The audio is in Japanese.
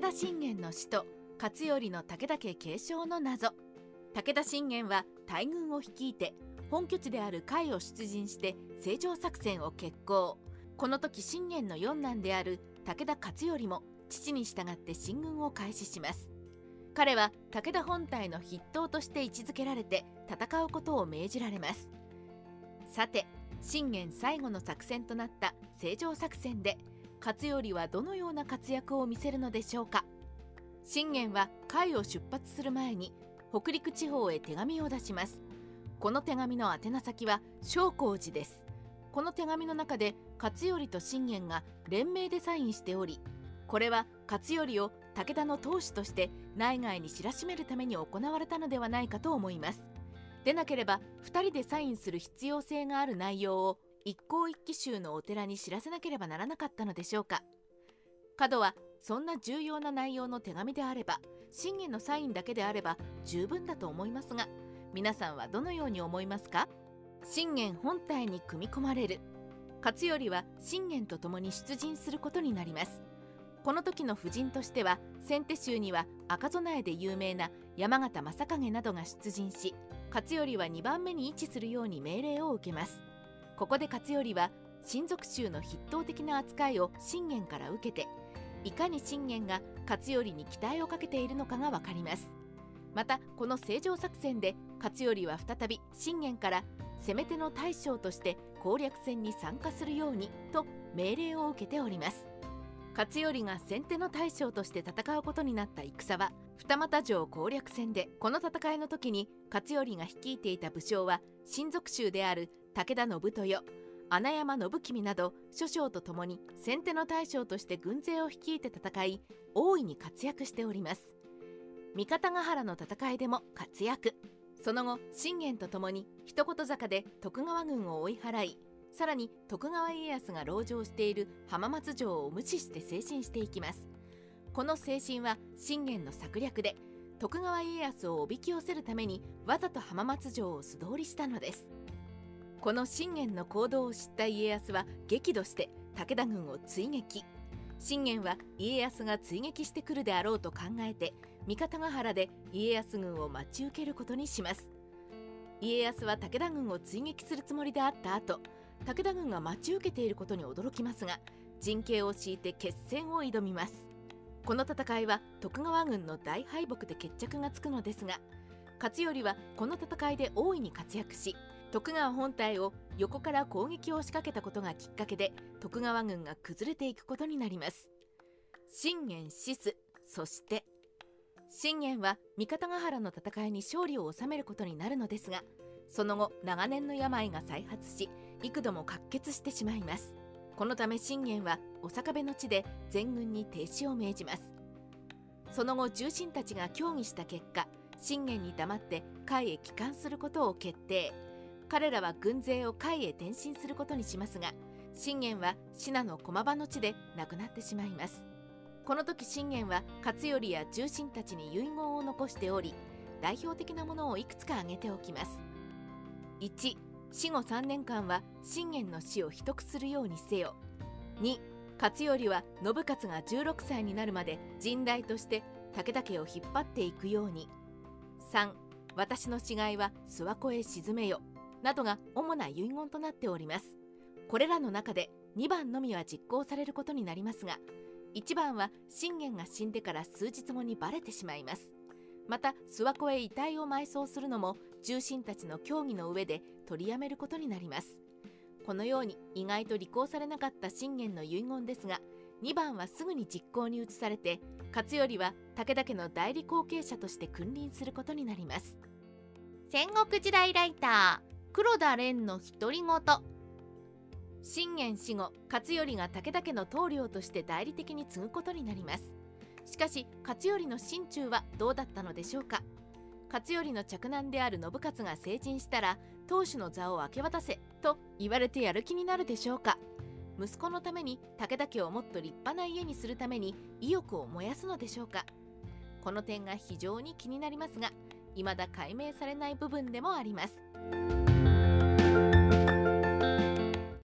武田信玄の死と勝頼の武田家継承の謎。武田信玄は大軍を率いて本拠地である甲斐を出陣して成城作戦を決行。この時信玄の四男である武田勝頼も父に従って進軍を開始します。彼は武田本体の筆頭として位置づけられて戦うことを命じられます。さて信玄最後の作戦となった成城作戦で勝頼はどのような活躍を見せるのでしょうか？信玄は甲斐を出発する前に北陸地方へ手紙を出します。この手紙の宛名先は正光寺です。この手紙の中で勝頼と信玄が連名でサインしておりこれは勝頼を武田の当主として内外に知らしめるために行われたのではないかと思います。でなければ2人でサインする必要性がある内容を一向一揆衆のお寺に知らせなければならなかったのでしょうか。角はそんな重要な内容の手紙であれば信玄のサインだけであれば十分だと思いますが皆さんはどのように思いますか？信玄本体に組み込まれる。勝頼は信玄と共に出陣することになります。この時の夫人としては先手衆には赤備えで有名な山形正景などが出陣し勝頼は2番目に位置するように命令を受けます。ここで勝頼は親族衆の筆頭的な扱いを信玄から受けていかに信玄が勝頼に期待をかけているのかが分かります。またこの正常作戦で勝頼は再び信玄から攻め手の大将として攻略戦に参加するようにと命令を受けております。勝頼が先手の大将として戦うことになった戦は二俣城攻略戦でこの戦いの時に勝頼が率いていた武将は親族衆である武田信豊穴山信君など諸将と共に先手の大将として軍勢を率いて戦い大いに活躍しております。三方ヶ原の戦いでも活躍。その後信玄と共に一言坂で徳川軍を追い払いさらに徳川家康が籠城している浜松城を無視して推進していきます。この精神は信玄の策略で徳川家康をおびき寄せるためにわざと浜松城を素通りしたのです。この信玄の行動を知った家康は激怒して武田軍を追撃。信玄は家康が追撃してくるであろうと考えて三方ヶ原で家康軍を待ち受けることにします。家康は武田軍を追撃するつもりであった後武田軍が待ち受けていることに驚きますが陣形を敷いて決戦を挑みます。この戦いは徳川軍の大敗北で決着がつくのですが勝頼はこの戦いで大いに活躍し徳川本体を横から攻撃を仕掛けたことがきっかけで徳川軍が崩れていくことになります。信玄死すそして信玄は三方ヶ原の戦いに勝利を収めることになるのですがその後長年の病が再発し幾度も喀血してしまいます。このため信玄はお坂部の地で全軍に停止を命じます。その後重臣たちが協議した結果信玄に黙って甲斐へ帰還することを決定。彼らは軍勢を甲斐へ転進することにしますが信玄は信濃駒場の地で亡くなってしまいます。この時信玄は勝頼や重臣たちに遺言を残しており代表的なものをいくつか挙げておきます。1死後3年間は信玄の死を秘匿するようにせよ。2勝頼は信勝が16歳になるまで陣代として武田家を引っ張っていくように。3私の死骸は諏訪湖へ沈めよ。などが主な遺言となっております。これらの中で2番のみは実行されることになりますが1番は信玄が死んでから数日後にバレてしまいます。また諏訪湖へ遺体を埋葬するのも重臣たちの協議の上で取りやめることになります。このように意外と履行されなかった信玄の遺言ですが2番はすぐに実行に移されて勝頼は武田家の代理後継者として君臨することになります。戦国時代ライター。黒田蓮の独り言。信玄死後勝頼が武田家の棟梁として代理的に継ぐことになります。しかし勝頼の心中はどうだったのでしょうか。勝頼の嫡男である信勝が成人したら当主の座を明け渡せと言われてやる気になるでしょうか。息子のために武田家をもっと立派な家にするために意欲を燃やすのでしょうか。この点が非常に気になりますが未だ解明されない部分でもあります。